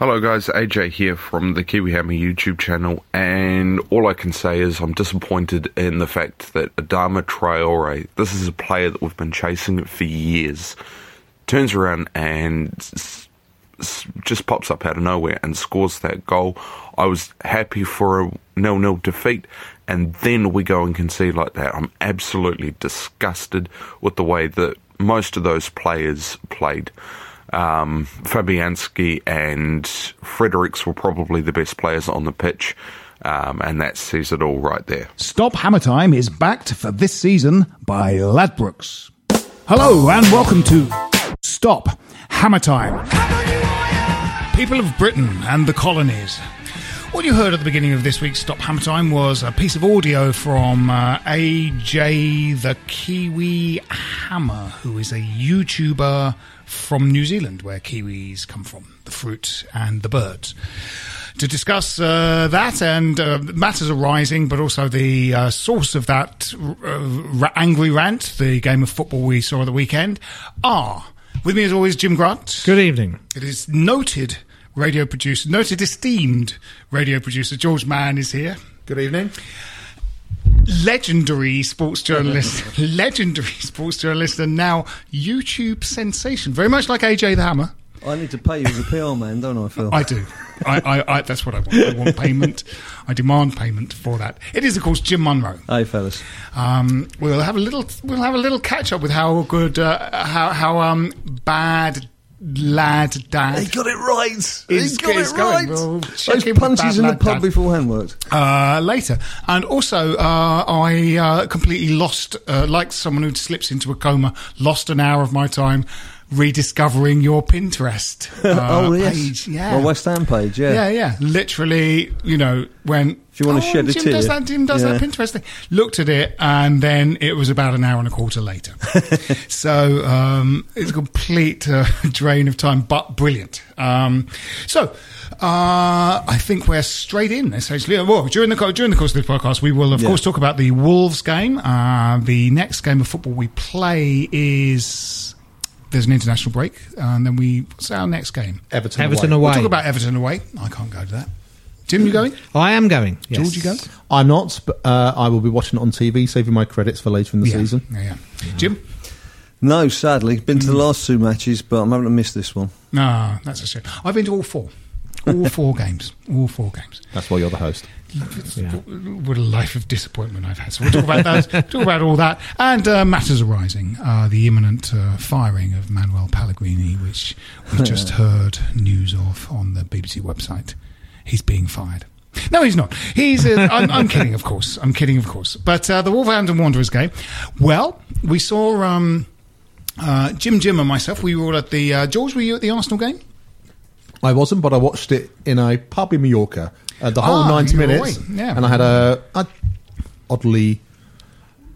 Hello guys, AJ here from the Kiwi Hammer YouTube channel, and all I can say is I'm disappointed in the fact that Adama Traore, this is a player that we've been chasing for years, turns around and just pops up out of nowhere and scores that goal. I was happy for a nil-nil defeat, and then we go and concede like that. I'm absolutely disgusted with the way that most of those players played. Um, Fabianski and Fredericks were probably the best players on the pitch, um, and that says it all right there. Stop Hammer Time is backed for this season by Ladbrokes. Hello and welcome to Stop Hammer Time. People of Britain and the colonies. What you heard at the beginning of this week's Stop Hammer Time was a piece of audio from uh, AJ the Kiwi Hammer, who is a YouTuber from New Zealand, where kiwis come from, the fruit and the birds. To discuss uh, that and uh, matters arising, but also the uh, source of that uh, ra- angry rant, the game of football we saw at the weekend, are with me as always Jim Grant. Good evening. It is noted radio producer, noted esteemed radio producer George Mann is here. Good evening. Legendary sports journalist, legendary sports journalist, and now YouTube sensation. Very much like AJ the Hammer. I need to pay you as a PR man, don't I, Phil? I do. I, I, I, that's what I want. I want payment. I demand payment for that. It is, of course, Jim Munro. Hey, fellas. Um, we'll have a little. We'll have a little catch up with how good, uh, how how um bad lad dad. He got it right. Is- he got is it going. right. We'll Those in punches in the pub Dad. beforehand worked. uh, later. And also, uh, I uh, completely lost, uh, like someone who slips into a coma, lost an hour of my time rediscovering your Pinterest uh, oh, yes. page. Yeah. My West Ham page, yeah. yeah, yeah. Literally, you know, when. If you wanna oh, shed a Jim tear. does that. Jim does that Yeah. Pinterest thing. Looked at it, and then it was about an hour and a quarter later. so um, it's a complete uh, drain of time, but brilliant. Um, so. Uh, I think we're straight in essentially. Well, during the during the course of the podcast, we will of Yeah. course talk about the Wolves game. Uh, the next game of football we play is there's an international break, and then we what's our next game? Everton, Everton away. We'll talk about Everton away. I can't go to that. Jim, you going? I am going. Yes. George, you go? I'm not, but uh, I will be watching it on TV, saving my credits for later in the yeah. season. Yeah, yeah. Jim? No, sadly. Been Mm. to the last two matches, but I'm having to miss this one. No, that's a shame. I've been to all four. All four games. All four games. That's why you're the host. Yeah. What a life of disappointment I've had. So we'll talk about that, talk about all that, and uh, matters arising. Uh, the imminent uh, firing of Manuel Pellegrini, which we just heard news of on the BBC website. He's being fired. No, he's not. He's. Uh, I'm, I'm kidding, of course. I'm kidding, of course. But uh, the Wolverhampton Wanderers game. Well, we saw um, uh, Jim, Jim, and myself. We were all at the. Uh, George, were you at the Arsenal game? I wasn't, but I watched it in a pub in Mallorca. Uh, the whole Ah, 90 you were minutes. away, yeah. And I had a. I oddly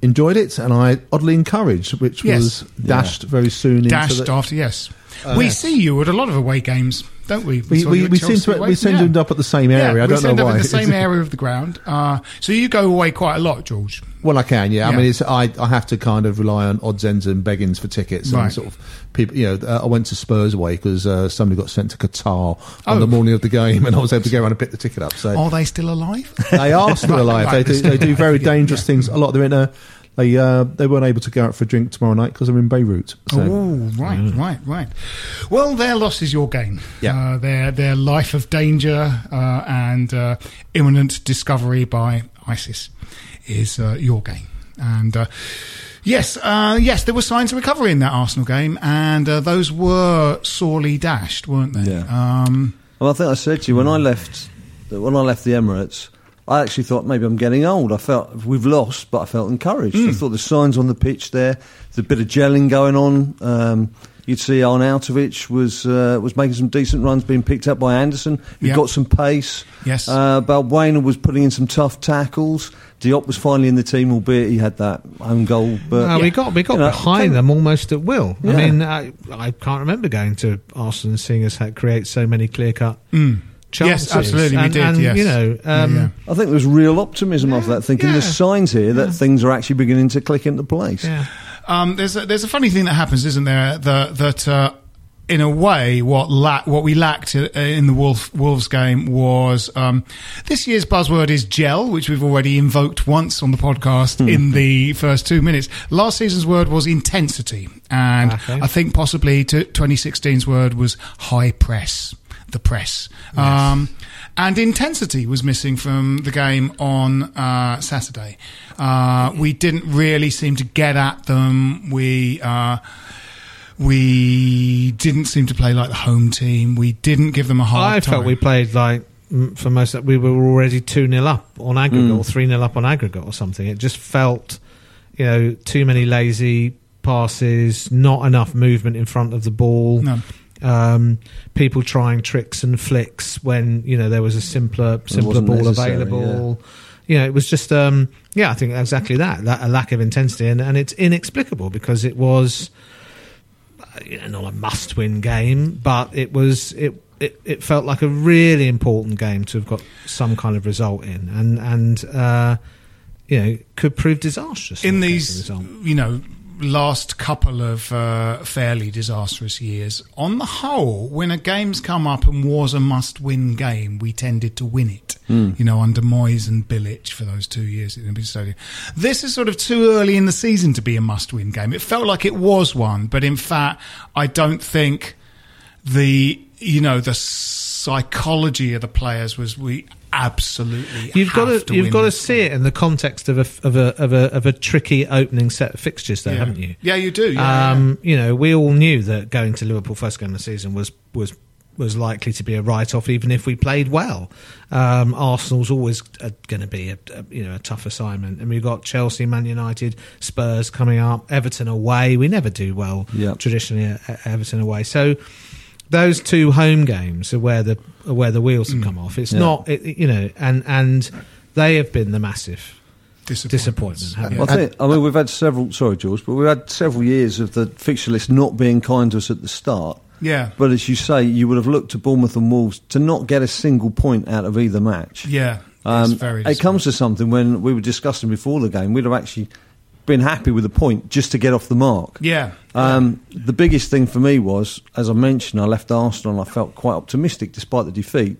enjoyed it and I oddly encouraged, which Yes. was dashed very soon Dashed into the, after, yes. We see you at a lot of away games, don't we? We, saw we, we seem to we seem Yeah. to end up at the same Yeah, area. I we don't know end up why. the same area of the ground. Uh, so you go away quite a lot, George. Well, I can, yeah. Yeah. I mean, it's, I I have to kind of rely on odds, ends, and beggings for tickets. Right. And sort of people, you know, uh, I went to Spurs away because uh, somebody got sent to Qatar on Oh. the morning of the game, and I was able to go around and pick the ticket up. So Are they still alive? they are still alive. right, they do they're do very dangerous yeah. things. A lot. They're in a they uh, they weren't able to go out for a drink tomorrow night because they're in Beirut. So Oh, right, right, right. Well, their loss is your gain. Yeah. Uh, their their life of danger uh, and uh, imminent discovery by ISIS is uh, your gain. And uh, yes, uh, yes, there were signs of recovery in that Arsenal game, and uh, those were sorely dashed, weren't they? Yeah. Um, Well, I think I said to you when I left when I left the Emirates, I actually thought maybe I'm getting old. I felt we've lost, but I felt encouraged. I thought the signs on the pitch there, there's a bit of gelling going on. Um, you'd see Arnautovic was uh, was making some decent runs, being picked up by Anderson, who Yeah. got some pace. Yes. uh, Balbuena was putting in some tough tackles. Diop was finally in the team, albeit he had that own goal. But No, we got we got You know, behind can- them almost at will. I mean, I, I can't remember going to Arsenal and seeing us create so many clear cut chances. Yes, absolutely, we and, did, And, yes. you know, um, Yeah, yeah. I think there's real optimism of that, thinking yeah. there's signs here that things are actually beginning to click into place. yeah. Um, there's a, there's a funny thing that happens, isn't there? That that uh, in a way, what la- what we lacked uh, in the Wolf Wolves game was um, this year's buzzword is gel, which we've already invoked once on the podcast in the first two minutes. Last season's word was intensity, and Okay. I think possibly to 2016's word was high press. The press. Um, and intensity was missing from the game on uh, Saturday. Uh, we didn't really seem to get at them. We uh, we didn't seem to play like the home team. We didn't give them a hard I time. I felt we played like mm, for most of we were already 2 0 up on aggregate Mm. or 3 0 up on aggregate or something. It just felt, you know, too many lazy passes, not enough movement in front of the ball. No. Um, people trying tricks and flicks when you know there was a simpler simpler ball necessary, available. You know, it was just um, yeah, I think exactly that, that a lack of intensity, and, and it's inexplicable because it was uh, you know, not a must-win game, but it was it, it. It felt like a really important game to have got some kind of result in, and and uh, you know could prove disastrous in these, the you know, last couple of uh, fairly disastrous years, on the whole, when a game's come up and was a must-win game, we tended to win it. You know, under Moyes and Bilic for those two years at the Olympic Stadium. This is sort of too early in the season to be a must-win game. It felt like it was one, but in fact, I don't think the you know the psychology of the players was we absolutely You've got have to, you've got to this see it in the context of a of a of a of a tricky opening set of fixtures, though, yeah. haven't you? Yeah, you do. Yeah, um, You know, we all knew that going to Liverpool first game of the season was was was likely to be a write off, even if we played well. Um, Arsenal's always going to be a, a you know a tough assignment, and we've got Chelsea, Man United, Spurs coming up, Everton away. We never do well Yeah. traditionally at, at Everton away, so. Those two home games are where the are where the wheels have come off. It's Yeah. not, it, you know, and and they have been the massive Disappointments. disappointment. haven't Well. I think. I mean, we've had several. Sorry, George, but we've had several years of the fixture list not being kind to us at the start. Yeah. But as you say, you would have looked to Bournemouth and Wolves to not get a single point out of either match. Yeah, Um, it's very it comes to something when we were discussing before the game, we'd have actually been happy with a point just to get off the mark. Yeah. Um, the biggest thing for me was, as I mentioned, I left Arsenal and I felt quite optimistic despite the defeat.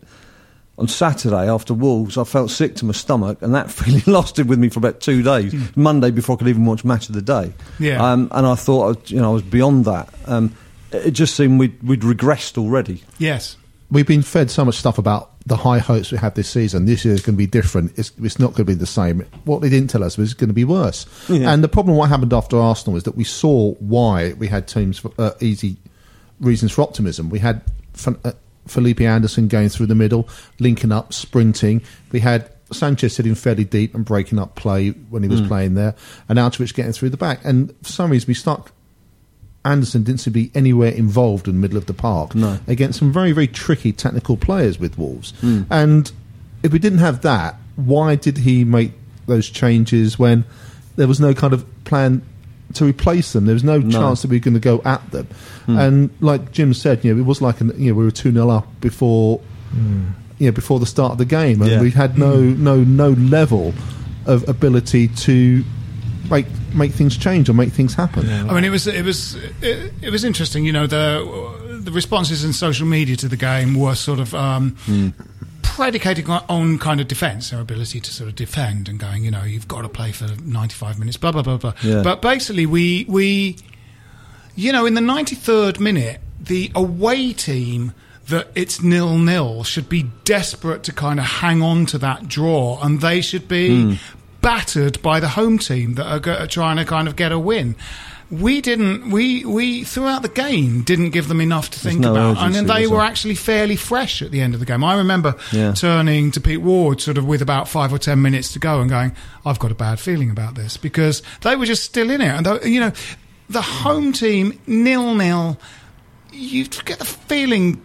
On Saturday after Wolves, I felt sick to my stomach, and that feeling lasted with me for about two days. Monday before I could even watch Match of the Day. Yeah. Um, and I thought, I- you know, I was beyond that. Um, it just seemed we'd, we'd regressed already. Yes. we've been fed so much stuff about the high hopes we had this season. This year is going to be different. It's, it's not going to be the same. What they didn't tell us was it's going to be worse. Yeah. And the problem, what happened after Arsenal, is that we saw why we had teams for uh, easy reasons for optimism. We had F- uh, Felipe Anderson going through the middle, linking up, sprinting. We had Sanchez sitting fairly deep and breaking up play when he was Hmm. playing there, and Arnautovic getting through the back. And for some reason, we stuck Anderson didn't seem to be anywhere involved in the middle of the park No. against some very, very tricky technical players with Wolves. Hmm. And if we didn't have that, why did he make those changes when there was no kind of plan to replace them? There was no, No. chance that we were going to go at them. Hmm. And like Jim said, you know, it was like an, you know we were two 0 up before. You know, before the start of the game, and Yeah. we had no, no, no level of ability to make make things change or make things happen. I mean, it was it was it, it was interesting. You know, the the responses in social media to the game were sort of um, predicating on, on kind of defence, their ability to sort of defend and going, you know, you've got to play for 95 minutes, blah, blah, blah, blah. Yeah. But basically, we, we, you know, in the 93rd minute, the away team that it's nil nil should be desperate to kind of hang on to that draw, and they should be battered by the home team that are, go- are trying to kind of get a win. We didn't. We we throughout the game didn't give them enough to think no about, urgency, and then they were actually fairly fresh at the end of the game. I remember Yeah. turning to Pete Ward, sort of with about five or ten minutes to go, and going, "I've got a bad feeling about this," because they were just still in it, and they- you know, the home team nil nil. You get the feeling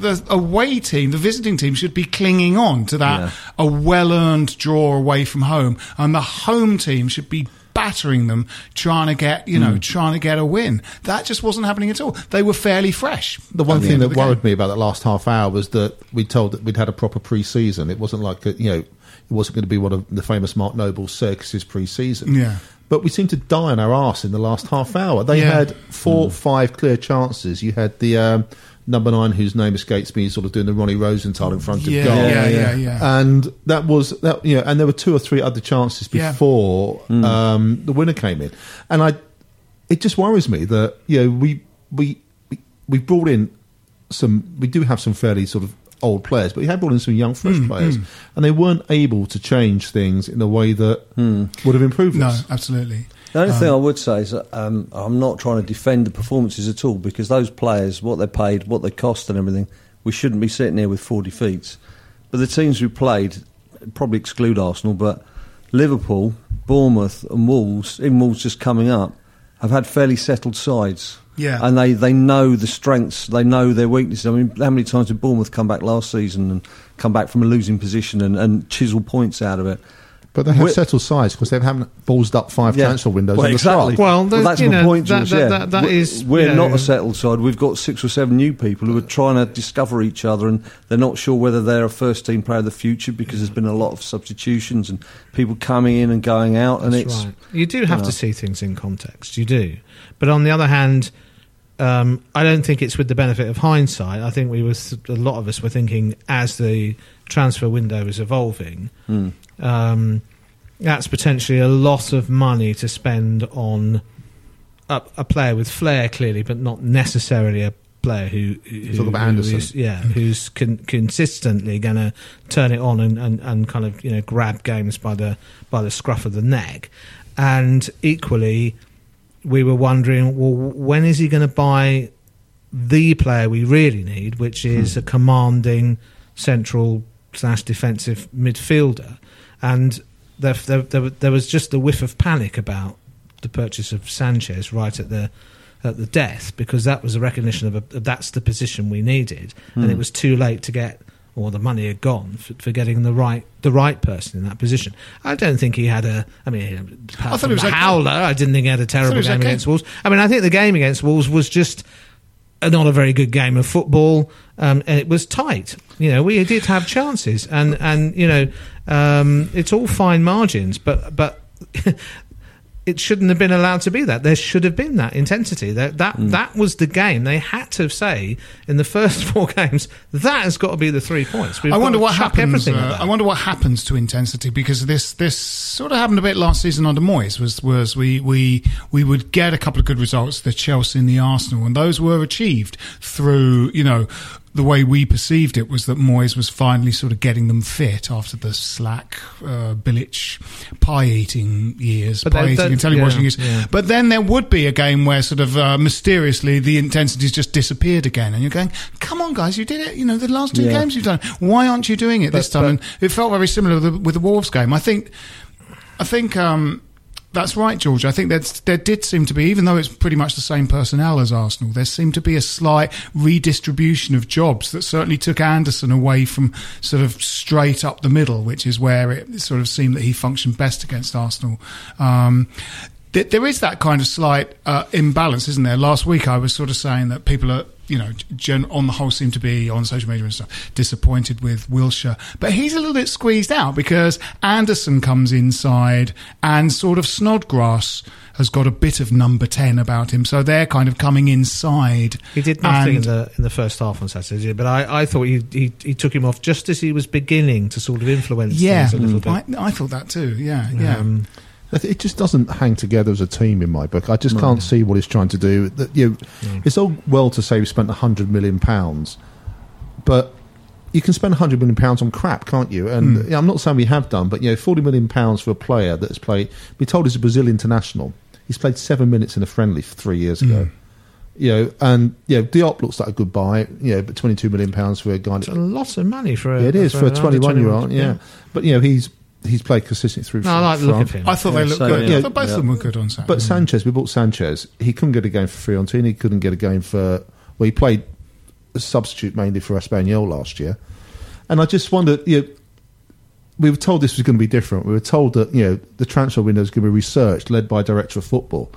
the away team, the visiting team, should be clinging on to that Yeah. a well earned draw away from home, and the home team should be battering them, trying to get you know, Hmm. trying to get a win. That just wasn't happening at all. They were fairly fresh. The one thing end that the game. worried me about that last half hour was that we told that we'd had a proper pre-season. It wasn't like a, you know, it wasn't going to be one of the famous Mark Noble circuses pre-season. Yeah. But we seemed to die on our arse in the last half hour. They Yeah. had four, five clear chances. You had the um, number nine, whose name escapes me, sort of doing the Ronnie Rosenthal in front Yeah, of goal. yeah, yeah, yeah. And that was that. You know, and there were two or three other chances Yeah. before um, the winner came in. And I, it just worries me that you know we we we, we brought in some. We do have some fairly sort of old players, but we had brought in some young, fresh Hmm, players, and they weren't able to change things in a way that would have improved No, us. absolutely. The only thing I would say is that um, I'm not trying to defend the performances at all because those players, what they're paid, what they cost, and everything, we shouldn't be sitting here with four defeats. But the teams we played, probably exclude Arsenal, but Liverpool, Bournemouth, and Wolves, even Wolves just coming up, have had fairly settled sides. Yeah. And they, they know the strengths, they know their weaknesses. I mean, how many times did Bournemouth come back last season and come back from a losing position and, and chisel points out of it? But they have We're- settled sides because they haven't ballsed up five Yeah. transfer windows Well, in the exactly. strike. Well, there's- that's you my know, point, that- Jules. that- yeah. that- that we're, is, we're you not know- a settled side. We've got six or seven new people who are trying to discover each other, and they're not sure whether they're a first team player of the future because there's been a lot of substitutions and people coming in and going out, and That's it's right. You do have know. to see things in context. You do, but on the other hand, um, I don't think it's with the benefit of hindsight. I think we were a lot of us were thinking as the transfer window was evolving. Hmm. Um, that's potentially a lot of money to spend on a, a player with flair, clearly, but not necessarily a player who, who, talking about who Anderson. is- yeah, who's con- consistently going to turn it on and, and, and kind of you know grab games by the by the scruff of the neck. And equally, we were wondering, well, when is he going to buy the player we really need, which is hmm. a commanding central slash defensive midfielder? And there, there, there, there was just a whiff of panic about the purchase of Sanchez right at the at the death because that was a recognition of a, that's the position we needed, and it hmm. was too late to get. Or the money had gone for, for getting the right the right person in that position. I don't think he had a. I mean, apart thought it was the okay. howler, I didn't think he had a terrible game okay. against Wolves. I mean, I think the game against Wolves was just a, not a very good game of football, um, and it was tight. You know, we did have chances, and and you know, um, it's all fine margins, but but. It shouldn't have been allowed to be that. There should have been that intensity. That that Mm. that was the game. They had to say in the first four games that has got to be the three points. We've I wonder what happens. Uh. I wonder what happens to intensity because this this sort of happened a bit last season under Moyes. Was was we we we would get a couple of good results, the Chelsea and the Arsenal, and those were achieved through you know. The way we perceived it was that Moyes was finally sort of getting them fit after the slack, uh, Bilic pie eating years, But pie eating and telly watching yeah, years. yeah. But then there would be a game where sort of uh, mysteriously the intensity's just disappeared again, and you're going, "Come on, guys, you did it! You know, the last two Yeah. games you've done. Why aren't you doing it this But- time?" and it felt very similar with the, with the Wolves game. I think, I think um, that's right, George. I think that there did seem to be, even though it's pretty much the same personnel as Arsenal, there seemed to be a slight redistribution of jobs that certainly took Anderson away from sort of straight up the middle, which is where it sort of seemed that he functioned best against Arsenal. Um, th- there is that kind of slight uh, imbalance, isn't there? Last week I was sort of saying that people are you know, gen- on the whole, seem to be on social media and stuff disappointed with Wilshere. But he's a little bit squeezed out because Anderson comes inside and sort of Snodgrass has got a bit of number 10 about him. So they're kind of coming inside. He did nothing in the in the first half on Saturday, but I, I thought he, he he took him off just as he was beginning to sort of influence Yeah, things a little bit. I, I thought that too. Yeah, yeah. Um, It just doesn't hang together as a team in my book. I just can't see what he's trying to do. You, mm. it's all well to say we spent hundred million pounds, but you can spend hundred million pounds on crap, can't you? And mm. yeah, I'm not saying we have done, but you know, forty million pounds for a player that's played. Be told he's a Brazil international. He's played seven minutes in a friendly three years ago. Mm. You know, and you know, Diop looks like a good buy. You know, but twenty two million pounds for a guy. it's a lot of money for a, Yeah, it is for a an 21 year old. 21, Yeah. but you know he's he's played consistently through. No, I like the look of him. I thought they looked so, good. yeah. I thought both of them were good on Saturday. But Sanchez, we bought Sanchez. He couldn't get a game for Fiorentina. He couldn't get a game for. Well, he played a substitute mainly for Espanyol last year, and I just wondered. You know, we were told this was going to be different. We were told that you know the transfer window is going to be researched, led by a director of football.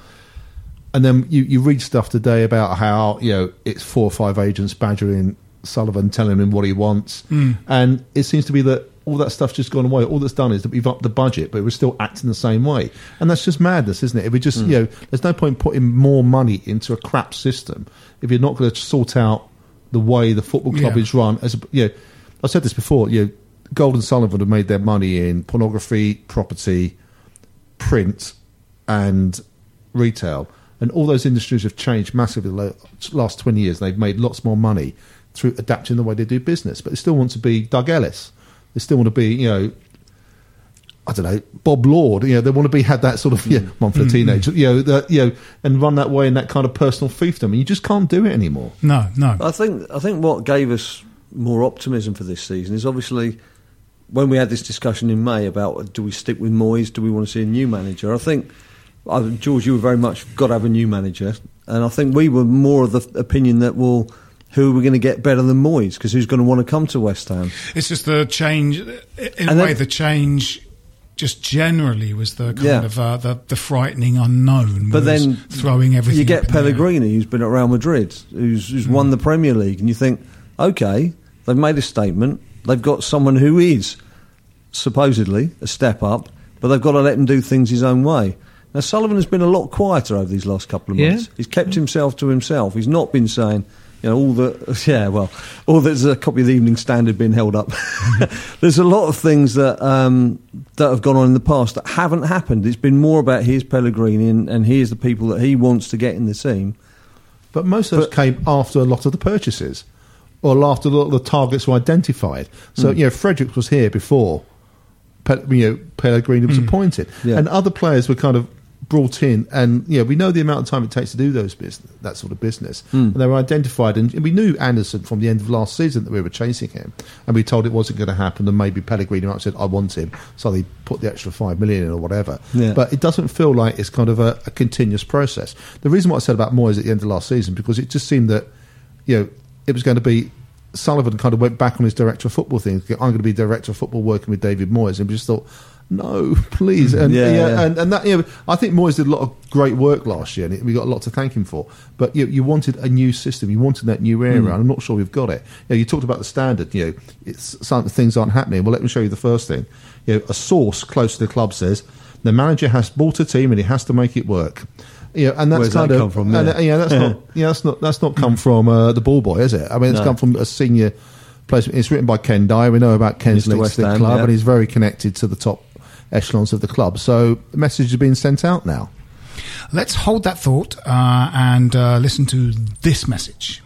And then you, you read stuff today about how you know it's four or five agents badgering Sullivan, telling him what he wants, hmm. and it seems to be that all that stuff's just gone away. All that's done is that we've upped the budget, but we're still acting the same way, and that's just madness, isn't it? If we just hmm. you know, there's no point putting more money into a crap system if you're not going to sort out the way the football club Yeah. is run. As you know, I said this before. You know, Gold and Sullivan have made their money in pornography, property, print and retail. And all those industries have changed massively the last 20 years. They've made lots more money through adapting the way they do business. But they still want to be Doug Ellis. They still want to be, you know, I don't know, Bob Lord. You know, they want to be had that sort of yeah, one for the teenage, you know, the, you know, and run that way in that kind of personal fiefdom. And you just can't do it anymore. no, no. I think I think what gave us more optimism for this season is obviously when we had this discussion in May about do we stick with Moyes, do we want to see a new manager? I think uh, George, you were very much got to have a new manager, and I think we were more of the opinion that well, who are we going to get better than Moyes? Because who's going to want to come to West Ham? It's just the change. In a way, then- the change just generally was the kind Yeah. of uh, the, the frightening unknown. But then throwing everything. You get up in the air. Pellegrini, who's been at Real Madrid, who's, who's won the Premier League, and you think, okay, they've made a statement. They've got someone who is supposedly a step up, but they've got to let him do things his own way. Now Sullivan has been a lot quieter over these last couple of Yeah. months. He's kept himself to himself. He's not been saying, you know, all the yeah, well, all there's a copy of the Evening Standard being held up. there's a lot of things that um, that have gone on in the past that haven't happened. It's been more about here's Pellegrini and, and here's the people that he wants to get in the team. But most of those But- came after a lot of the purchases, or after a lot of the targets were identified. So you know, Frederick was here before. Pe- you know, Pellegrini was appointed, Yeah. and other players were kind of brought in, and know, we know the amount of time it takes to do those business, that sort of business, hmm. and they were identified, and we knew Anderson from the end of last season that we were chasing him, and we told it wasn't going to happen, and maybe Pellegrini might have said, "I want him," so they put the extra five million in or whatever. Yeah. But it doesn't feel like it's kind of a, a continuous process. The reason what I said about Moyes at the end of last season because it just seemed that you know it was going to be Sullivan kind of went back on his director of football thing. I'm going to be director of football working with David Moyes, and we just thought. No, please, and Yeah, yeah, yeah. and and that you know, I think Moyes did a lot of great work last year, and we got a lot to thank him for. But you, you wanted a new system, you wanted that new era, and I'm not sure we've got it. You, know, you talked about the standard. You know, it's some things aren't happening. Well, let me show you the first thing. You know, a source close to the club says the manager has bought a team and he has to make it work. Know, and that's Where's that of come from? and, Yeah. yeah, that's not yeah, that's not that's not come from uh, the ball boy, is it? I mean, it's No. come from a senior placement. It's written by Ken Dyer. We know about Ken's Mr. links West to the club, yeah. and he's very connected to the top echelons of the club. So the message is being sent out now. Let's hold that thought uh, and uh, listen to this message.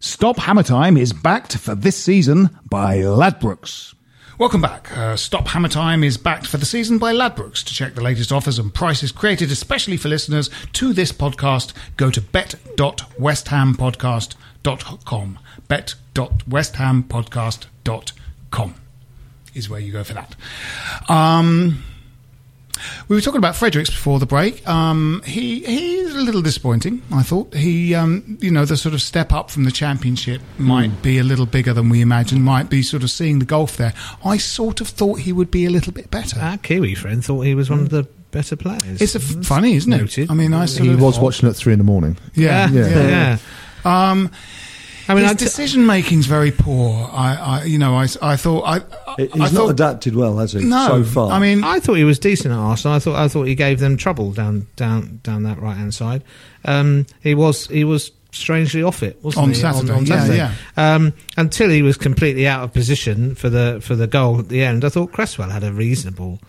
Stop Hammer Time is backed for this season by Ladbrokes. Welcome back. Uh, Stop Hammer Time is backed for the season by Ladbrokes. To check the latest offers and prices created especially for listeners to this podcast, go to bet.westhampodcast.com. Bet.westhampodcast.com is where you go for that. Um, We were talking about Fredericks before the break. Um, he he's a little disappointing. I thought he, um, you know, the sort of step up from the championship might be a little bigger than we imagined. Might be sort of seeing the golf there. I sort of thought he would be a little bit better. Our Kiwi friend thought he was one of the better players. It's a f- funny, isn't it? Noted. I mean, I sort He of was watching at three in the morning. Yeah, yeah, yeah. yeah. Um, I mean, his I t- decision making's very poor. I, I, you know, I, I thought I, I, He's I not thought, adapted well, has he? no. so far. I mean, I thought he was decent at Arsenal. I thought I thought he gave them trouble down down down that right hand side. Um, he was he was strangely off it, wasn't he? On he? Saturday, yeah, yeah. Um, until he was completely out of position for the for the goal at the end. I thought Cresswell had a reasonable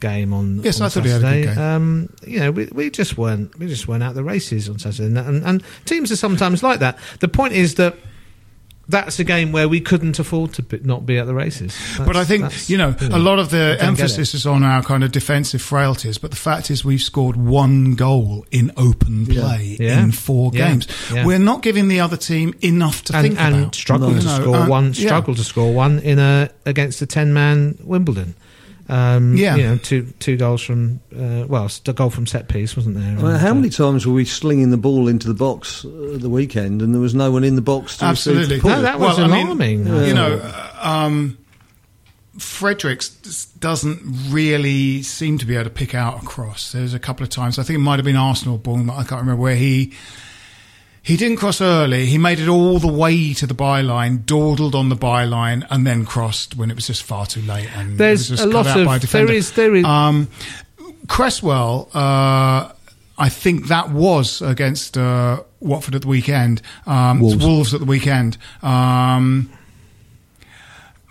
game on. Yes, on I thought he had a good game. Um, you know, we, we just weren't we just weren't out the races on Saturday, and, and, and teams are sometimes like that. The point is that. That's a game where we couldn't afford to be, not be at the races. But I think you know a lot of the I don't get emphasis is on our kind of defensive frailties. But the fact is, we've scored one goal in open play Yeah. in four Yeah. games. Yeah. We're not giving the other team enough to and, think and about. struggled You to score and- one. yeah. To score one in a against a ten man Wimbledon. Um, Yeah. you know, two two goals from uh, well, a goal from set piece, wasn't there? I mean, And, how uh, many times were we slinging the ball into the box uh, at the weekend and there was no one in the box to receive Absolutely. the ball? No, that was Well, I mean, alarming. You know, uh, um, Fredericks doesn't really seem to be able to pick out a cross. There's a couple of times. I think it might have been Arsenal ball. But I can't remember where he. He didn't cross early. He made it all the way to the byline, dawdled on the byline, and then crossed when it was just far too late. And There's was just a lot cut out of- by a defender. there is- there is- Um, Cresswell, uh, I think that was against uh, Watford at the weekend. Um, Wolves. Wolves at the weekend. Um,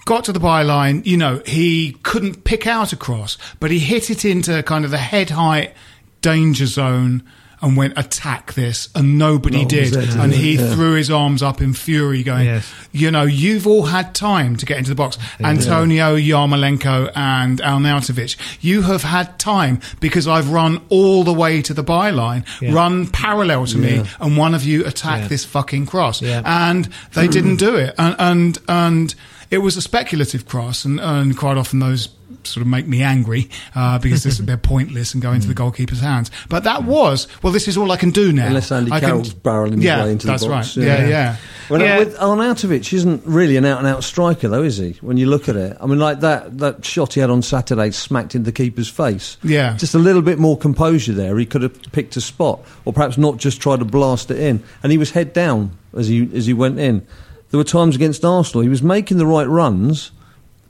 got to the byline. You know, he couldn't pick out a cross, but he hit it into kind of the head height danger zone. And went attack this, and nobody No one was did. And he yeah. threw his arms up in fury, going, Yes. "You know, you've all had time to get into the box. Antonio Yarmolenko and Arnautovic, you have had time because I've run all the way to the byline, Yeah. run parallel to me, and one of you attack Yeah. this fucking cross, Yeah. and they didn't do it, and and and it was a speculative cross, and, and quite often those sort of make me angry uh, because this, they're pointless and go into the goalkeeper's hands. But that was well, this is all I can do now. Unless Andy I can- Carroll's barreling his way into that's the box. That's right. Yeah, yeah. Well, Yeah. with Arnautovic isn't really an out and out striker, though, is he? When you look at it, I mean, like that that shot he had on Saturday smacked into the keeper's face. Yeah. just a little bit more composure there. He could have picked a spot, or perhaps not just try to blast it in. And he was head down as he as he went in. There were times against Arsenal he was making the right runs.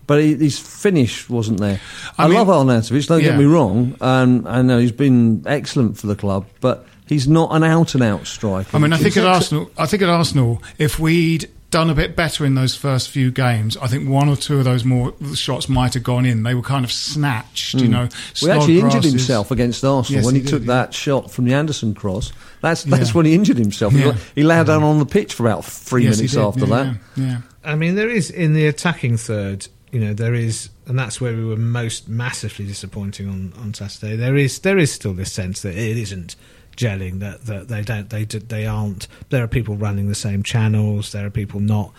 But he, his finish wasn't there. I I, mean- love Arnautovic, don't Yeah. get me wrong. And I know he's been excellent for the club, but he's not an out and out striker. I mean, I think at Arsenal, I think at Arsenal, if we'd done a bit better in those first few games, I think one or two of those more shots might have gone in. They were kind of snatched, you hmm. know. We actually injured himself against Arsenal Yes, when he he, did, took yeah. that shot from the Anderson cross. That's that's Yeah. when he injured himself. He Yeah. He, lay down on the pitch for about three Yes, minutes after yeah, that. Yeah, yeah. I mean, there is in the attacking third. You know, there is, and that's where we were most massively disappointing on, on Saturday. There is, there is still this sense that it isn't gelling. That, that they don't, they they aren't. There are people running the same channels. There are people not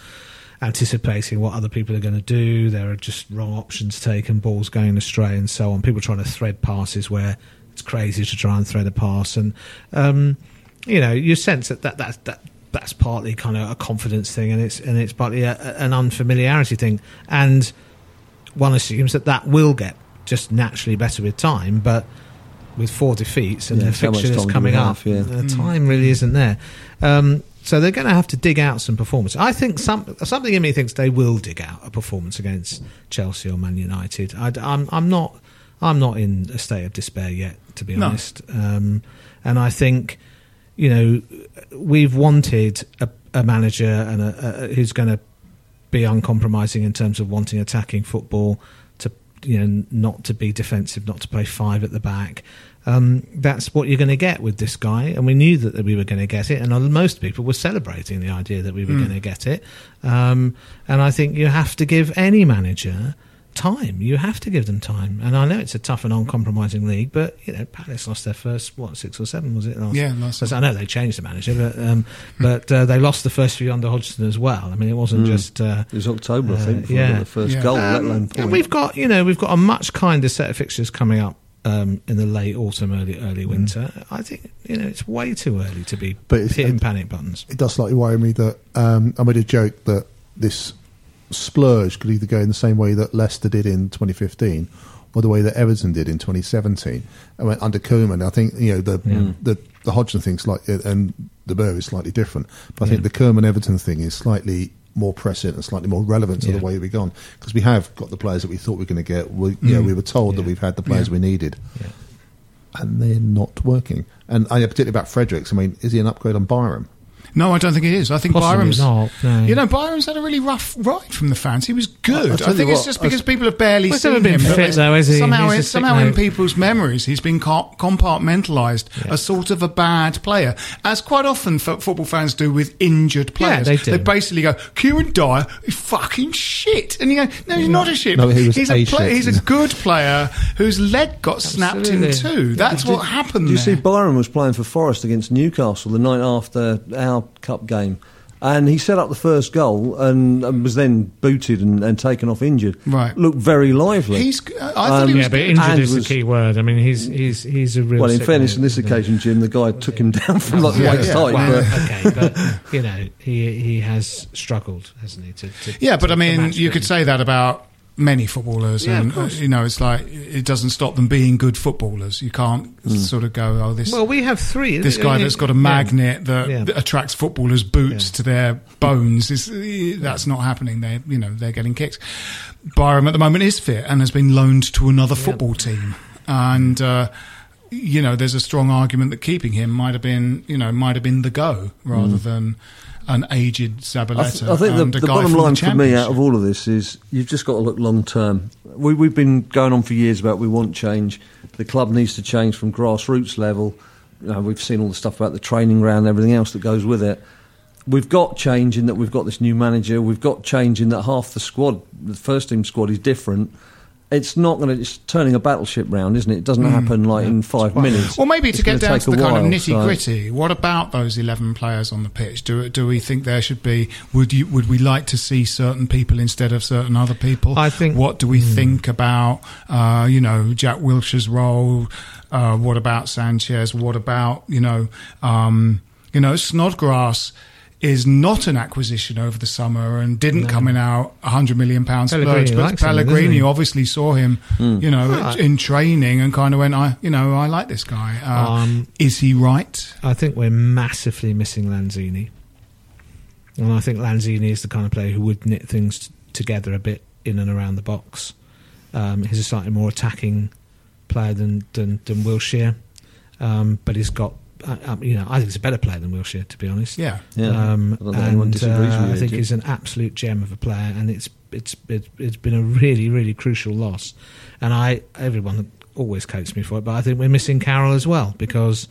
anticipating what other people are going to do. There are just wrong options taken, balls going astray, and so on. People trying to thread passes where it's crazy to try and thread a pass, and um, you know, you sense that that that. that that's partly kind of a confidence thing, and it's and it's partly a- an unfamiliarity thing, and one assumes that that will get just naturally better with time, but with four defeats and Yeah, the fixture much fixtures time do we coming up, have, yeah. the time really isn't there. Um, so they're going to have to dig out some performance. I think some something in me thinks they will dig out a performance against Chelsea or Man United. I, am I'm not I'm not in a state of despair yet, to be No. honest. Um, and I think you know we've wanted a, a manager and a, a, who's going to be uncompromising in terms of wanting attacking football to you know not to be defensive, not to play five at the back. Um, that's what you're going to get with this guy, and we knew that we were going to get it. And uh, most people were celebrating the idea that we were going to get it. Um, and I think you have to give any manager time. You have to give them time. And I know it's a tough and uncompromising league, but you know Palace lost their first what six or seven was it? Last? Yeah, last I know they changed the manager, but um, but uh, they lost the first few under Hodgson as well. I mean, it wasn't just. Uh, It was October, I Uh, think, for yeah. the first Yeah. goal, let um, alone and point. we've got you know we've got a much kinder set of fixtures coming up um, in the late autumn, early early winter. I think you know it's way too early to be But it's- hitting and- panic buttons. it does slightly worry me that um, I made a joke that this splurge could either go in the same way that Leicester did in 2015 or the way that Everton did in 2017. I went under Koeman. I think you know the the, the Hodgson thing's like and the Burr is slightly different, but I think the Koeman Everton thing is slightly more prescient and slightly more relevant to Yeah. the way we've gone because we have got the players that we thought we were going to get. We, you know, mm. we were told that we've had the players Yeah. we needed Yeah. and they're not working. And uh, I particularly about Fredericks. I mean, is he an upgrade on Byram? No, I don't think it is. I think Possibly Byram's. not, no. You know, Byram's had a really rough ride from the fans. He was good. I- I think you it's what, just because people have barely Well, he's seen him. fit, though, has he? Somehow, somehow in people's memories, he's been co- compartmentalised as sort of a bad player, as quite often football fans do with injured players. they do. basically go, "Kieran Dyer is fucking shit," and you go, "No, he's not a shit. No, he he's a a, shit. he's a good player whose leg got snapped in two. That's what happened. Do you see. Byram was playing for Forest against Newcastle the night after our cup game, and he set up the first goal and, and was then booted and, and taken off injured. Right. looked very lively. He's. I thought he Um, was Yeah, but injured And is was- the key word. I mean, he's he's he's a real. well, in fairness, on this isn't occasion, Jim, the guy took him down from like the Yeah, waist yeah. height. Well, but- okay, but you know, he he has struggled, hasn't he? To, to, Yeah, but to- I mean, you them. could say that about many footballers, Yeah, and uh, you know, it's like it doesn't stop them being good footballers. You can't sort of go, oh, this Well, we have three. this guy that's got a Yeah. magnet that, Yeah. that attracts footballers' boots Yeah. to their bones. Is that's not happening? They, you know, they're getting kicks. Byram at the moment is fit and has been loaned to another football team, and. Uh, you know, there's a strong argument that keeping him might have been, you know, might have been the go rather than an aged I, th- I think and the, the bottom line the for me out of all of this is you've just got to look long term. We, we've been going on for years about we want change. The club needs to change from grassroots level. You know, we've seen all the stuff about the training ground and everything else that goes with it. We've got change in that we've got this new manager. We've got change in that half the squad, the first team squad, is different. It's not going to. It's turning a battleship round, isn't it? It doesn't happen like in five minutes. Well, maybe It's to get down to the a kind of while, nitty so- gritty. What about those eleven players on the pitch? Do do we think there should be? Would you would we like to see certain people instead of certain other people? I think- What do we think about? Uh, you know, Jack Wilshere's role. Uh, what about Sanchez? What about you know? Um, you know, Snodgrass. Is not an acquisition over the summer and didn't come in our 100 million pound splurge, but likes him, Pellegrini obviously saw him, you know, Ah. in training and kind of went, I, you know, I like this guy. Uh, Um, is he right? I think we're massively missing Lanzini, and I think Lanzini is the kind of player who would knit things t- together a bit in and around the box. Um, he's a slightly more attacking player than than, than Wilshere, um, but he's got. Um, you know, I think he's a better player than Wilshere, to be honest. Yeah. Yeah. Um, I don't think anyone and uh, with I think he's an absolute gem of a player, and it's it's it's, it's been a really really crucial loss. And I everyone always quotes me for it, but I think we're missing Carroll as well because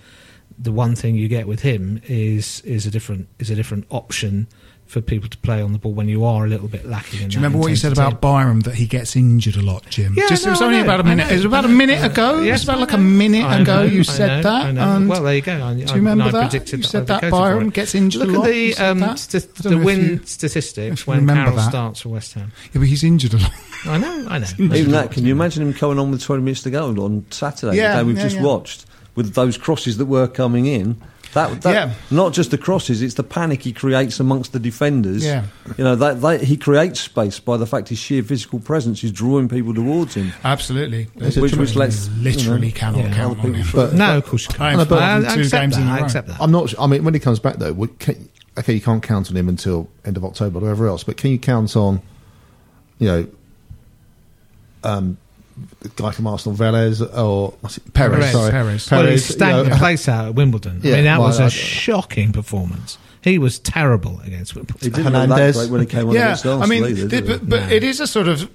the one thing you get with him is is a different is a different option for people to play on the ball when you are a little bit lacking. In Do you remember what you said about Byram that he gets injured a lot, Jim? Yeah, Just it was only about a minute. it was about I a know, minute I know. ago. it Yes, was about like a minute I ago. know, you said know, that. And well, there you go. I, do you remember I that? predicted You that said I'd that be quoted for Byram gets injured Look a at lot. the You said um, st- the win you- statistics when remember Carroll that. starts for West Ham. yeah, but he's injured a lot. I know, I know. Even that, can you imagine him coming on with 20 minutes to go on Saturday, Yeah, the day we've yeah, just yeah. watched, with those crosses that were coming in? That, that Yeah. not just the crosses, it's the panic he creates amongst the defenders. Yeah. You know, that, that he creates space by the fact his sheer physical presence is drawing people towards him. Absolutely. Which- which lets- literally you know, cannot yeah, count on him. But- No, of course you I can't. have I, two I accept games that. in a I row. accept that. I'm not. su- I mean, when he comes back though, can, okay, you can't count on him until end of October or whatever else. But can you count on, you know, um, the guy from Arsenal, Velez or Perez? Perez, sorry, Perez. well, he Perez, stank you know, the place out at Wimbledon. I mean, that well, was I- a I- shocking performance. He was terrible against He Wimbledon. didn't look that Hernandez. when he came on yeah, against I mean, either, th- but, but No. it is a sort of,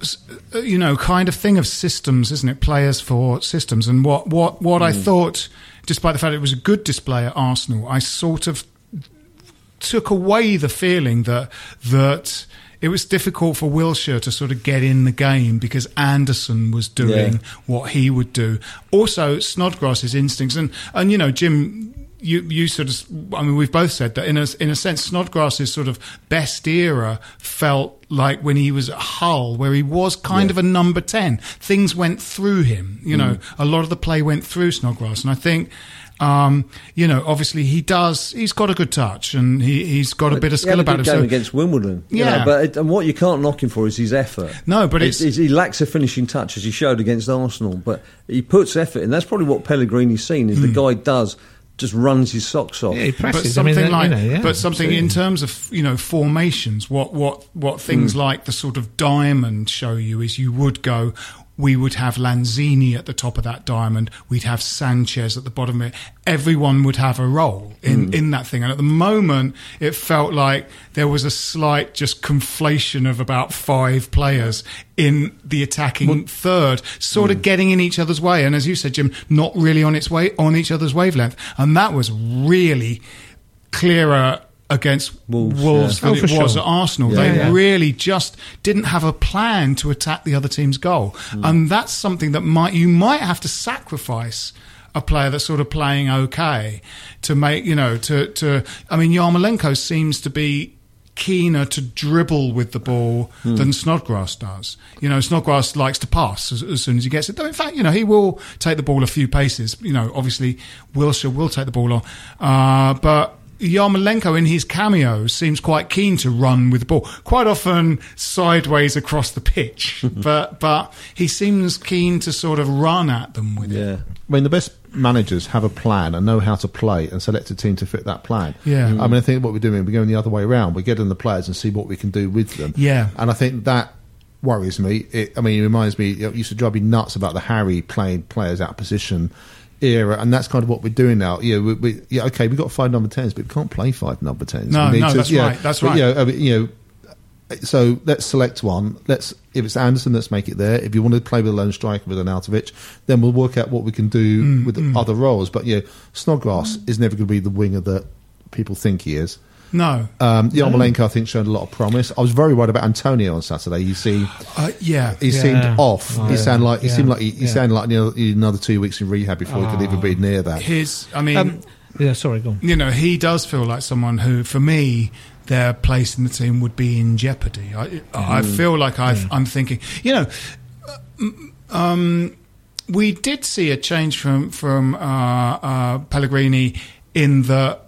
uh, you know, kind of thing of systems, isn't it? Players for systems. And what, what, what I Mm. thought, despite the fact it was a good display at Arsenal, I sort of took away the feeling that that it was difficult for Wilshere to sort of get in the game because Anderson was doing Yeah. what he would do. Also, Snodgrass's instincts and and you know Jim. you you sort of I mean we've both said that in a in a sense Snodgrass's sort of best era felt like when he was at Hull where he was kind Yeah. of a number 10 things went through him you mm. know a lot of the play went through Snodgrass and I think um, you know obviously he does he's got a good touch and he, he's got a bit of He had skill a about good him game so against Wimbledon. you Yeah. know, but it, and what you can't knock him for is his effort. No, but it's- it's- he lacks a finishing touch as he showed against Arsenal. But he puts effort in. That's probably what Pellegrini's seen is the Hmm. guy does just runs his socks off. Yeah, he but presses. I mean, something like, you know, yeah, but something in terms of you know formations, what what what things like the sort of diamond show you is you would go. We would have Lanzini at the top of that diamond. We'd have Sanchez at the bottom of it. Everyone would have a role in, hmm. in that thing. And at the moment, it felt like there was a slight just conflation of about five players in the attacking third, sort of hmm. getting in each other's way. And as you said, Jim, not really on its way on each other's wavelength. And that was really clearer against Wolves, Wolves, yeah. than Oh, it was sure. at Arsenal. Yeah, they yeah. really just didn't have a plan to attack the other team's goal, and that's something that might you might have to sacrifice a player that's sort of playing okay to make you know to to. I mean, Yarmolenko seems to be keener to dribble with the ball than Snodgrass does. You know, Snodgrass likes to pass as, as soon as he gets it. Though, in fact, you know, he will take the ball a few paces. You know, obviously, Wilshere will take the ball on. Uh, but Yarmolenko in his cameos seems quite keen to run with the ball, quite often sideways across the pitch. but but he seems keen to sort of run at them with it. Yeah. I mean, the best managers have a plan and know how to play and select a team to fit that plan. Yeah. I mean, I think what we're doing, we're going the other way around. We're getting the players and see what we can do with them. Yeah. And I think that worries me. It, I mean, it reminds me, it used to drive me nuts about the Harry playing players out of position era, and that's kind of what we're doing now. Yeah, we, we, yeah, okay, we've got five number tens, but we can't play five number tens. No, we need no, to, that's yeah, right, that's right. You know, you know, so let's select one. Let's if it's Anderson, let's make it there. If you want to play with a lone striker with Arnautovic, then we'll work out what we can do Mm, with the other roles. But yeah, Snodgrass is never going to be the winger that people think he is. No. Um, Yarmolenko, I think, showed a lot of promise. I was very worried about Antonio on Saturday. You see, Uh, yeah. he Yeah. seemed off. Oh, he yeah. sounded like he Yeah. seemed like he, he Yeah. sounded like you know, he had another two weeks in rehab before he could even be near that. His, I mean, Um, yeah, sorry, go on. you know, he does feel like someone who, for me, their place in the team would be in jeopardy. I, I feel like I've, I'm thinking, you know, um, we did see a change from from uh, uh, Pellegrini in that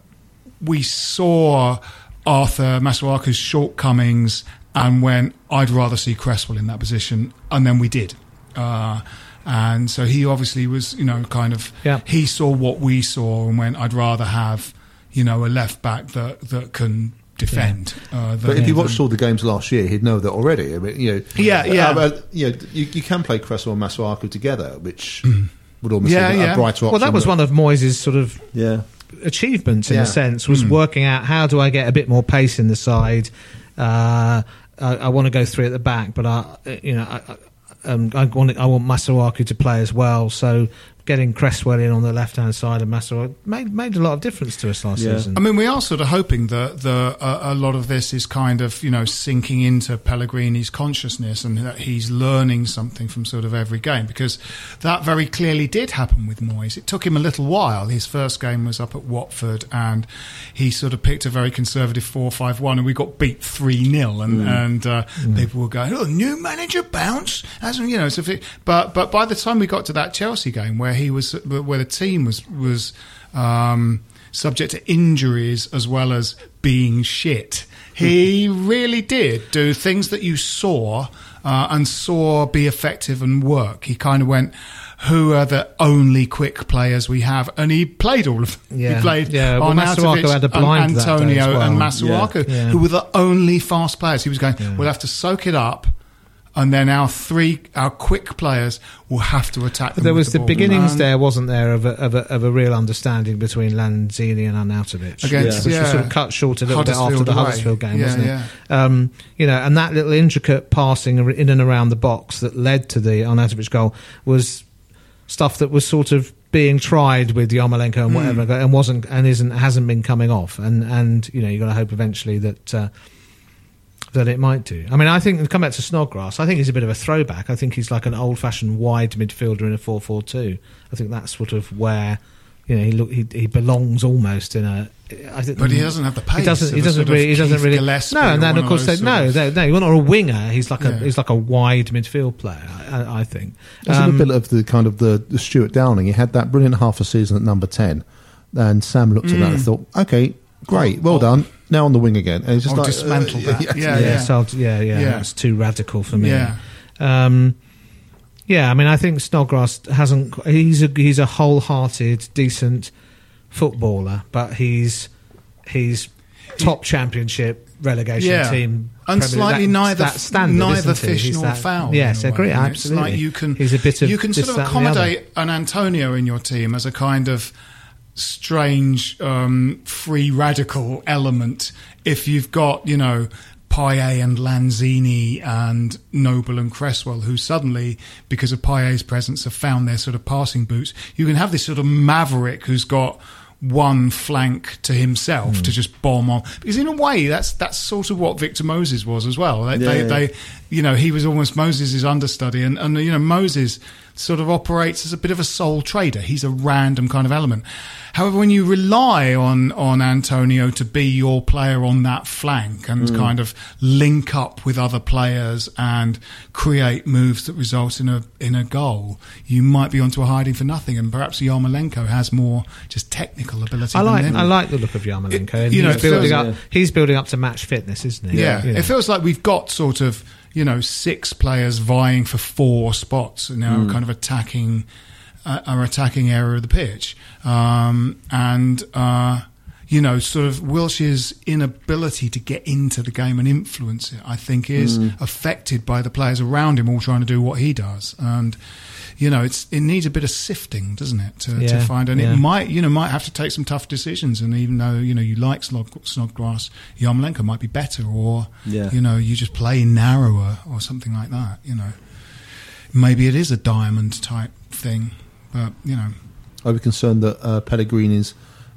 we saw Arthur Masuaku's shortcomings and went, I'd rather see Cresswell in that position, and then we did. Uh, and so he obviously was, you know, kind of, Yeah. he saw what we saw and went, I'd rather have, you know, a left back that, that can defend. Uh, But if you watched all the games last year, he'd know that already. I mean, you know, Yeah, yeah. Uh, but, you, know, you, you can play Cresswell and Masuaku together, which would almost Yeah, be a, yeah. brighter option. Well, that was one of Moyes' sort of Yeah. Achievements in Yeah. a sense was working out how do I get a bit more pace in the side. Uh, I, I want to go three at the back, but I, you know, I, I- um, I want I want Masuaku to play as well. So getting Cresswell in on the left hand side of Masuaku made made a lot of difference to us last Yeah. season. I mean, we are sort of hoping that the uh, a lot of this is kind of you know sinking into Pellegrini's consciousness and that he's learning something from sort of every game because that very clearly did happen with Moyes. It took him a little while. His first game was up at Watford and he sort of picked a very conservative four-five-one and we got beat three 0 and and uh, people were going, "Oh, new manager bounce," as you know. So, it, but but by the time we got to that Chelsea game where he was where the team was was. Um, subject to injuries as well as being shit. He really did do things that you saw uh, and saw be effective and work. He kind of went, "Who are the only quick players we have?" And he played all of them. Yeah. He played Yeah, well, Arnautovic Masuaku had a blind and Antonio well. and Masuaku, Yeah. who were the only fast players. He was going, "We'll have to soak it up." And then our three, our quick players will have to attack. Them there was the, ball. beginnings And- there, wasn't there, of a, of a, of a real understanding between Lanzini and Arnautovic, Against- which yeah. was sort of cut short a little bit after the. Huddersfield game, Yeah, wasn't it? Um, you know, and that little intricate passing in and around the box that led to the Arnautovic goal was stuff that was sort of being tried with Yarmolenko and whatever, and wasn't and isn't hasn't been coming off, and and you know you got to hope eventually that. Uh, that it might do. I mean, I think come back to Snodgrass. I think he's a bit of a throwback. I think he's like an old-fashioned wide midfielder in a four-four-two. I think that's sort of where you know, he look he, he belongs almost in a. I think, But he doesn't have the pace He doesn't. of He doesn't sort really. He doesn't really. Gillespie no, and then of of course those they, no, they, no, you're not a winger. He's like a Yeah. he's like a wide midfield player. I, I think. There's Um, a bit of the kind of the, the Stuart Downing. He had that brilliant half a season at number ten, and Sam looked at that and thought, "Okay, great, well done. Now on the wing again." And it's just Or like dismantle uh, that. yeah, Yeah, yeah, yeah. so yeah, yeah, Yeah. that's too radical for me. Yeah. Um, yeah, I mean, I think Snodgrass hasn't. He's a he's a wholehearted, decent footballer, but he's he's top championship relegation Yeah. team. And Premier- slightly that- neither that standard, neither fish nor that- fowl. Yes, in a agree. way. It's Absolutely. like you can He's a bit of you can sort of and the other. accommodate an Antonio in your team as a kind of strange um, free radical element if you've got you know. Payet and Lanzini and Noble and Cresswell, who suddenly, because of Payet's presence, have found their sort of passing boots. You can have this sort of maverick who's got one flank to himself to just bomb on. Because in a way, that's that's sort of what Victor Moses was as well. They, Yeah, they, yeah. they you know, he was almost Moses' understudy, and, and you know, Moses sort of operates as a bit of a sole trader. He's a random kind of element. However, when you rely on on Antonio to be your player on that flank and Mm. kind of link up with other players and create moves that result in a in a goal, you might be onto a hiding for nothing. And perhaps Yarmolenko has more just technical ability. I than like. I like the look of Yarmolenko. It- you know, he's building feels- up. yeah. He's building up to match fitness, isn't he? Yeah, You know. it feels like we've got sort of you know six players vying for four spots in our kind of attacking uh, our attacking area of the pitch, um, and uh, you know sort of Wilshere's inability to get into the game and influence it, I think, is affected by the players around him all trying to do what he does, and you know it's it needs a bit of sifting, doesn't it, to, to find, and yeah. it might you know might have to take some tough decisions, and even though you know you like Snod- Snodgrass, Yarmolenko might be better, or Yeah. you know you just play narrower or something like that. You know, maybe it is a diamond type thing, but you know, Are we concerned that uh, Pellegrini's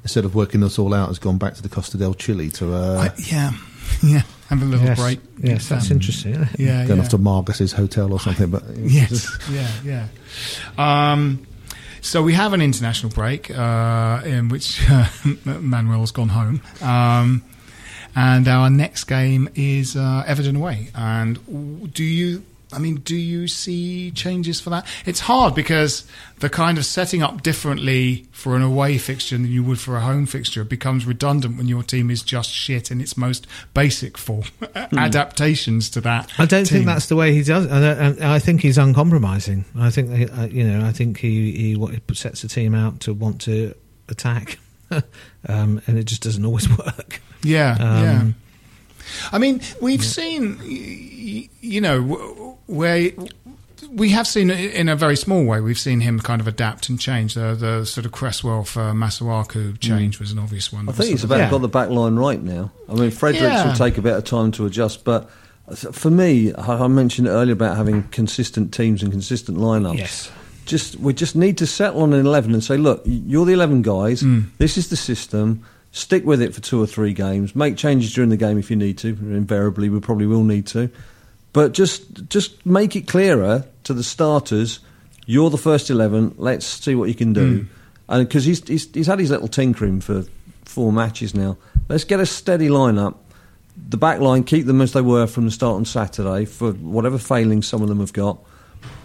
instead of working us all out has gone back to the Costa del Chile to uh, I, yeah, yeah, have a little yes, break. yes, that's Um, interesting. Isn't it? Yeah, going yeah. off to Margus's hotel or something? But Yes, yeah, yeah. Um, so we have an international break uh, in which uh, Manuel's gone home. Um, and our next game is uh, Everton away. And do you, I mean, do you see changes for that? It's hard because the kind of setting up differently for an away fixture than you would for a home fixture becomes redundant when your team is just shit in its most basic form. Adaptations to that. I don't team. think that's the way he does. I, I think he's uncompromising. I think uh, you know. I think he he sets the team out to want to attack, um, and it just doesn't always work. Yeah, Um, yeah. I mean, we've seen, y- y- you know, where we have seen in a very small way. We've seen him kind of adapt and change. The, the sort of Cresswell for Masuaku change mm. was an obvious one. I think he's about Yeah. got the back line right now. I mean, Fredericks Yeah. will take a bit of time to adjust, but for me, I I mentioned earlier about having consistent teams and consistent lineups. Yes. Just we just need to settle on an eleven and say, look, you're the eleven guys. Mm. This is the system. Stick with it for two or three games. Make changes during the game if you need to. Invariably, we probably will need to. But just just make it clearer to the starters. You're the first eleven. Let's see what you can do. Hmm. And because he's, he's he's had his little tinkering for four matches now. Let's get a steady lineup. The back line, keep them as they were from the start on Saturday for whatever failings some of them have got,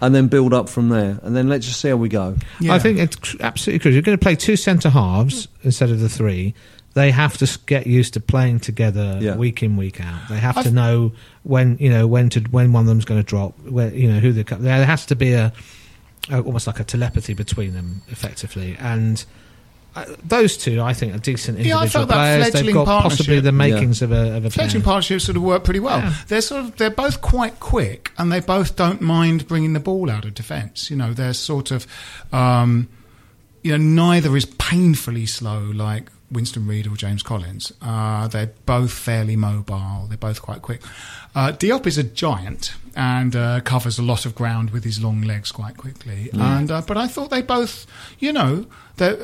and then build up from there. And then let's just see how we go. Yeah. I think it's absolutely crucial. You're going to play two centre halves instead of the three. They have to get used to playing together Yeah. week in week out. They have to I've- know when you know when to when one of them's going to drop. Where you know who they co- there has to be a, a almost like a telepathy between them effectively and. Uh, those two, I think, are decent Yeah, I individual felt that players. They've got possibly the makings of a of a Fletching pair. partnerships sort of work pretty well. Yeah. They're sort of they're both quite quick, and they both don't mind bringing the ball out of defence. You know, they're sort of, um, you know, neither is painfully slow like Winston Reid or James Collins. Uh, they're both fairly mobile. They're both quite quick. Uh, Diop is a giant and uh, covers a lot of ground with his long legs quite quickly. And uh, but I thought they both, you know, they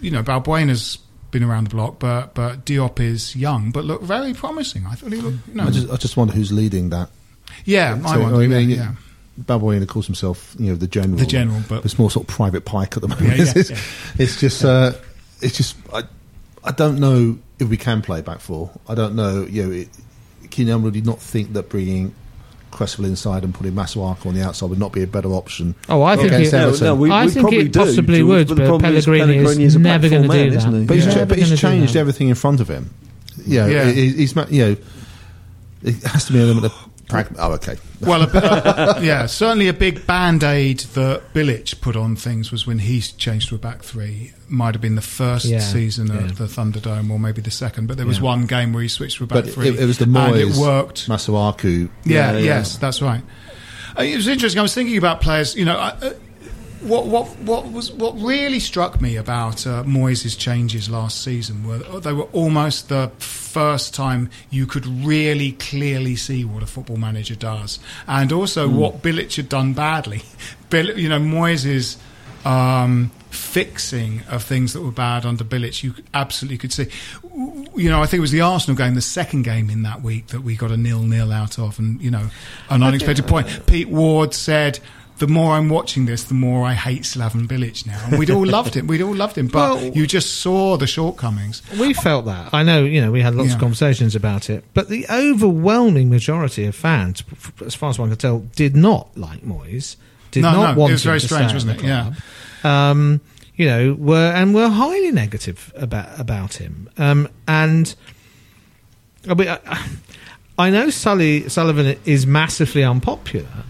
you know, Balbuena's been around the block, but but Diop is young, but look very promising. I thought he looked, you know, I just I just wonder who's leading that. yeah, I So, wonder, I yeah, mean, yeah. Balbuena calls himself, you know, the general. The general, but- it's more sort of private pike at the moment. Yeah, yeah, it's, yeah. it's just, uh, it's just, I, I don't know if we can play back four. I don't know, you know, it, Keenan really not think that bringing Cresswell inside and putting Masuaku on the outside would not be a better option. Oh, I think Against it- Everton. No, no, we, I we think it do, possibly George, would, but the but problem is Pellegrini is Pellegrini is never gonna do that. he? But he's, Yeah. but he's Never gonna do changed everything in front of him. Yeah, Yeah. he- he's ma- you know, it has to be an element of pragma. Oh, okay. Well, a, uh, yeah, certainly a big band aid that Bilic put on things was when he changed to a back three. Might have been the first Yeah, season yeah. the Thunderdome, or maybe the second. But there was Yeah. one game where he switched to a back But three, it, it was the and Moyes, it worked. Masuaku. Yeah, Yeah, yeah. yes, that's right. Uh, it was interesting. I was thinking about players. You know, I, uh, what what what was what really struck me about uh, Moyes' changes last season were they were almost the first time you could really clearly see what a football manager does, and also what Bilic had done badly. You know, Moyes' um, fixing of things that were bad under Bilic, you absolutely could see. You know, I think it was the Arsenal game, the second game in that week that we got a nil-nil out of, and you know, an unexpected point. Pete Ward said. The more I'm watching this, the more I hate Slaven Bilic now. And we'd all loved him. We'd all loved him, but Well- you just saw the shortcomings. We felt that. I know, you know, we had lots of conversations about it, but the overwhelming majority of fans, as far as one can tell, did not like Moyes. Did No, not no, want it was very strange, wasn't it? Yeah. Um, you know, were and were highly negative about about him. Um, and I mean, I, I know Sully Sullivan is massively unpopular,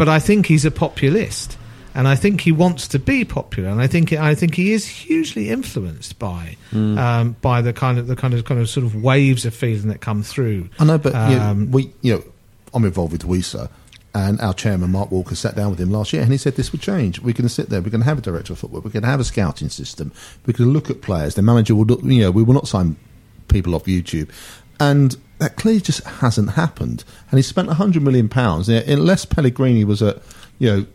but I think he's a populist, and I think he wants to be popular, and I think I think he is hugely influenced by um, by the kind of the kind of kind of sort of waves of feeling that come through. I know, but you know, Um, we, you know, I'm involved with WISA, and our chairman Mark Walker sat down with him last year, and he said this would change. We're going to sit there. We're going to have a director of football. We're going to have a scouting system. We're going to look at players. The manager will, look, you know, we will not sign people off YouTube, and that clearly just hasn't happened. And he spent hundred million pounds unless Pellegrini was at, you know.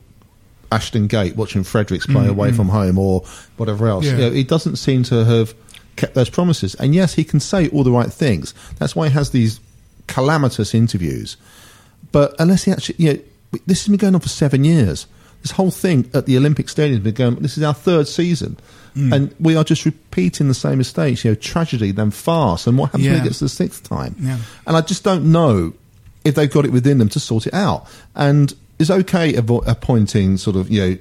Ashton Gate watching Fredericks play mm, away mm. from home or whatever else. Yeah. You know, he doesn't seem to have kept those promises. And yes, he can say all the right things. That's why he has these calamitous interviews. But unless he actually, you know, this has been going on for seven years. This whole thing at the Olympic Stadium has been going. This is our third season, Mm. and we are just repeating the same mistakes. You know, tragedy, then farce, and what happens when it gets to the sixth time? Yeah. And I just don't know if they've got it within them to sort it out. And it's okay avo- appointing sort of you know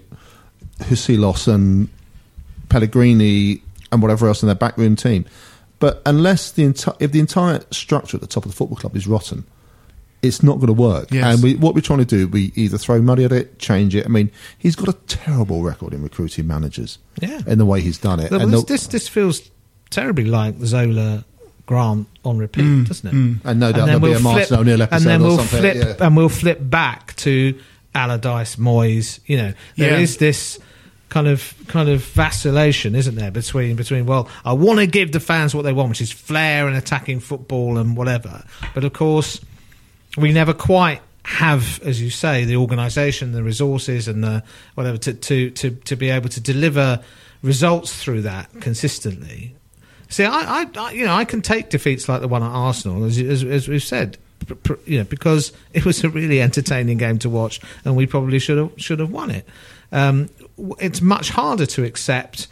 Husillos and Pellegrini and whatever else in their backroom team. But unless the enti- if the entire structure at the top of the football club is rotten, it's not going to work. Yes. And we, what we're trying to do, we either throw money at it, change it. I mean, he's got a terrible record in recruiting managers. Yeah. in the way he's done it. Well, and, this, this this feels terribly like Zola Grant on repeat, Mm, doesn't it? and no doubt there'll be a Martin O'Neill episode and then or we'll something, flip, yeah. and we'll flip back to Allardyce, Moyes. You know, there is Yeah. this kind of kind of vacillation, isn't there, between between well, I want to give the fans what they want, which is flair and attacking football and whatever, but of course, we never quite have, as you say, the organisation, the resources, and the whatever to, to to to be able to deliver results through that consistently. See, I, I, I you know, I can take defeats like the one at Arsenal, as, as, as we've said, you know, because it was a really entertaining game to watch, and we probably should have should have won it. Um, it's much harder to accept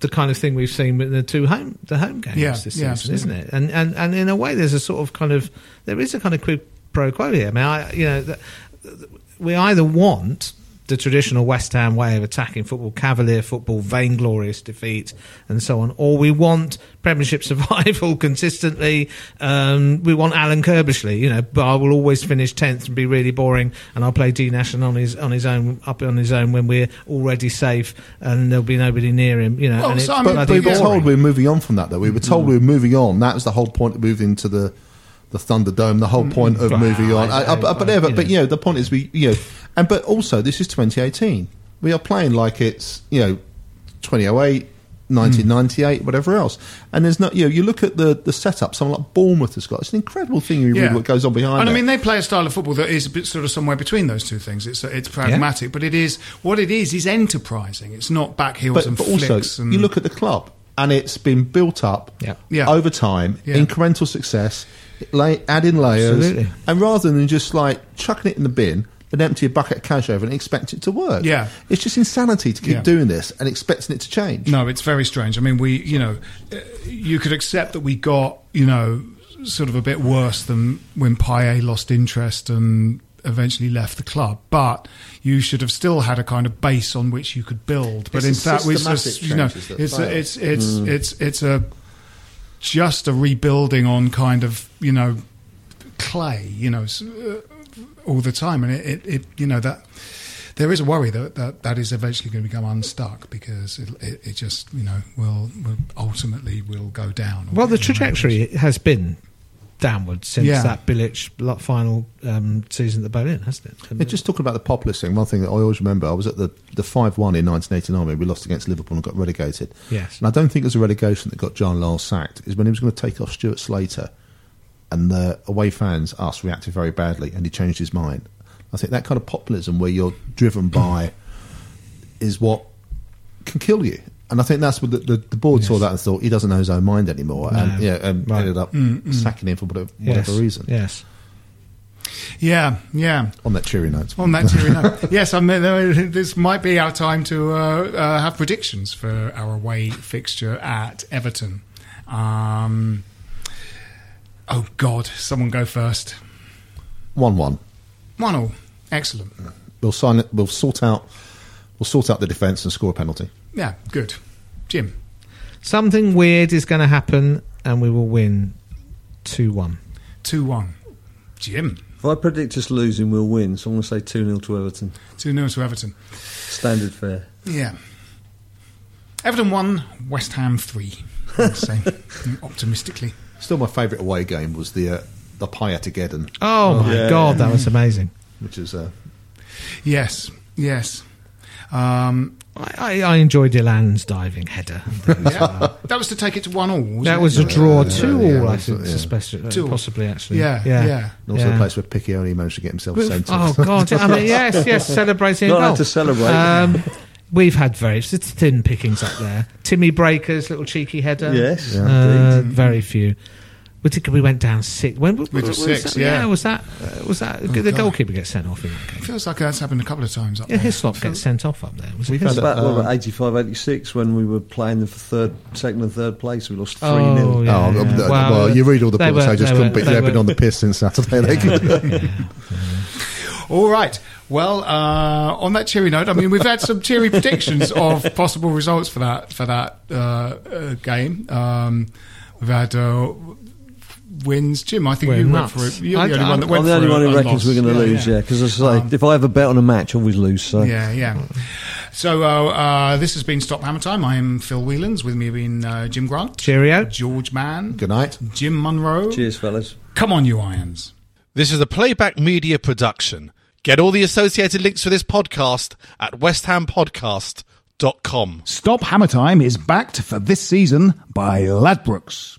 the kind of thing we've seen with the two home the home games Yeah, this yeah, season, isn't it? And and and in a way, there's a sort of kind of there is a kind of quid pro quo here. I mean, I, you know, th- th- we either want the traditional West Ham way of attacking football, cavalier football, vainglorious defeat, and so on, or we want Premiership survival consistently. Um, we want Alan Curbishley, you know, but I will always finish tenth and be really boring, and I'll play D Nation on his on his own up on his own when we're already safe and there'll be nobody near him, you know. Well, and so it's I mean, But we were boring. told we were moving on from that, though. We were told we were moving on. That was the whole point of moving to the the Thunderdome. The whole point of moving on. I- I, I, but, yeah, but, you know. the point is we, you know, and but also this is 2018. We are playing like it's you know 2008. 1998, hmm. whatever else, and there's not. You know, you look at the the setup. Someone like Bournemouth has got. It's an incredible thing. You read what goes on behind. And I mean, they play a style of football that is a bit sort of somewhere between those two things. It's it's pragmatic, but it is what it is is enterprising. It's not back heels but, and but flicks. also and, you look at the club and it's been built up Yeah. Yeah. over time Yeah. incremental success lay, add in layers Absolutely. and rather than just like chucking it in the bin and empty a bucket of cash over and expect it to work. Yeah. It's just insanity to keep Yeah. doing this and expecting it to change. No, it's very strange. I mean, we, you know, uh, you could accept that we got, you know, sort of a bit worse than when Payet lost interest and eventually left the club, but you should have still had a kind of base on which you could build. But It's in fact, it's just, you know, it's a, it's it's it's it's a just a rebuilding on kind of you know clay, you know, uh, all the time, and it, it, it you know that there is a worry that that, that is eventually going to become unstuck because it, it, it just you know will, will ultimately will go down. Well, the trajectory has been downward since Yeah. that Bilic lo- final um, season at the Boleyn, hasn't it? Yeah, just talking about the populist thing, one thing that I always remember, I was at the, the 5 1 in 1989 when we lost against Liverpool and got relegated. Yes. And I don't think it was a relegation that got John Lyall sacked, is when he was going to take off Stuart Slater and the away fans, us, reacted very badly and he changed his mind. I think that kind of populism where you're driven by is what can kill you. And I think that's what the, the, the board saw that and thought he doesn't know his own mind anymore, and yeah, and Right. ended up sacking him for whatever, whatever yes, reason. Yes. yeah, yeah. On that cheery note, On that cheery note, yes, I mean, this might be our time to uh, uh, have predictions for our away fixture at Everton. Um, oh God, someone go first. one one. One all, excellent. We'll sign it. We'll sort out. We'll sort out the defence and score a penalty. Yeah, good. Jim, Something weird is going to happen, and we will win two one. two one. Jim, If I predict us losing, we'll win. So I'm going to say 2 0 to Everton. two 0 to Everton. Standard fare. Yeah. Everton one, West Ham three. I'd say optimistically. Still, my favourite away game was the uh, the Payatageddon, Oh, my yeah. God, that was amazing. which is uh, Yes, yes. Um, I, I, I enjoyed Ilan's diving header. yeah, that was to take it to one all. wasn't That it? was a draw two yeah, all, I that's think, it, yeah. especially, uh, Two all. possibly actually. Yeah, yeah, yeah. and also Yeah. the place where Piquionne managed to get himself sent. Oh God! I mean, yes, yes, celebrating. Not goal. to celebrate. Um, we've had very it's thin pickings up there. Timmy Breacker's little cheeky header. Yes, uh, very few. We did. We went down six. When We was six, that? yeah. Was that? Uh, was that? the God. goalkeeper gets sent off in that game. Feels like that's happened a couple of times up Yeah, there. Hislop gets sent off up there. Was We've it had About, what um, about 85, 86 when we were playing them for third, second and third place? We lost 3 Oh, 0. yeah. oh, yeah. well, Well, you read all the they books. were- They just they couldn't were- beat they Lebanon were- on the piss since Saturday. They could. All right. Well, uh, on that cheery note, I mean, we've had some cheery predictions of possible results for that for that uh, uh, game. Um, we've had uh, wins. Jim, I think We're you nuts. went for it. You're I- the only I'm- one that went I'm the only a- one a who reckons loss. we're going to Yeah, lose, yeah. Because as I say, Um, if I have a bet on a match, I always lose. So Yeah, yeah. So uh, uh, this has been Stop Hammer Time. I am Phil Whelans. With me have been uh, Jim Grant, Cheerio. George Mann, Good night. Jim Munro. cheers, fellas. Come on, you irons. This is a playback media production. Get all the associated links for this podcast at westhampodcast.com. Stop Hammer Time is backed for this season by Ladbrokes.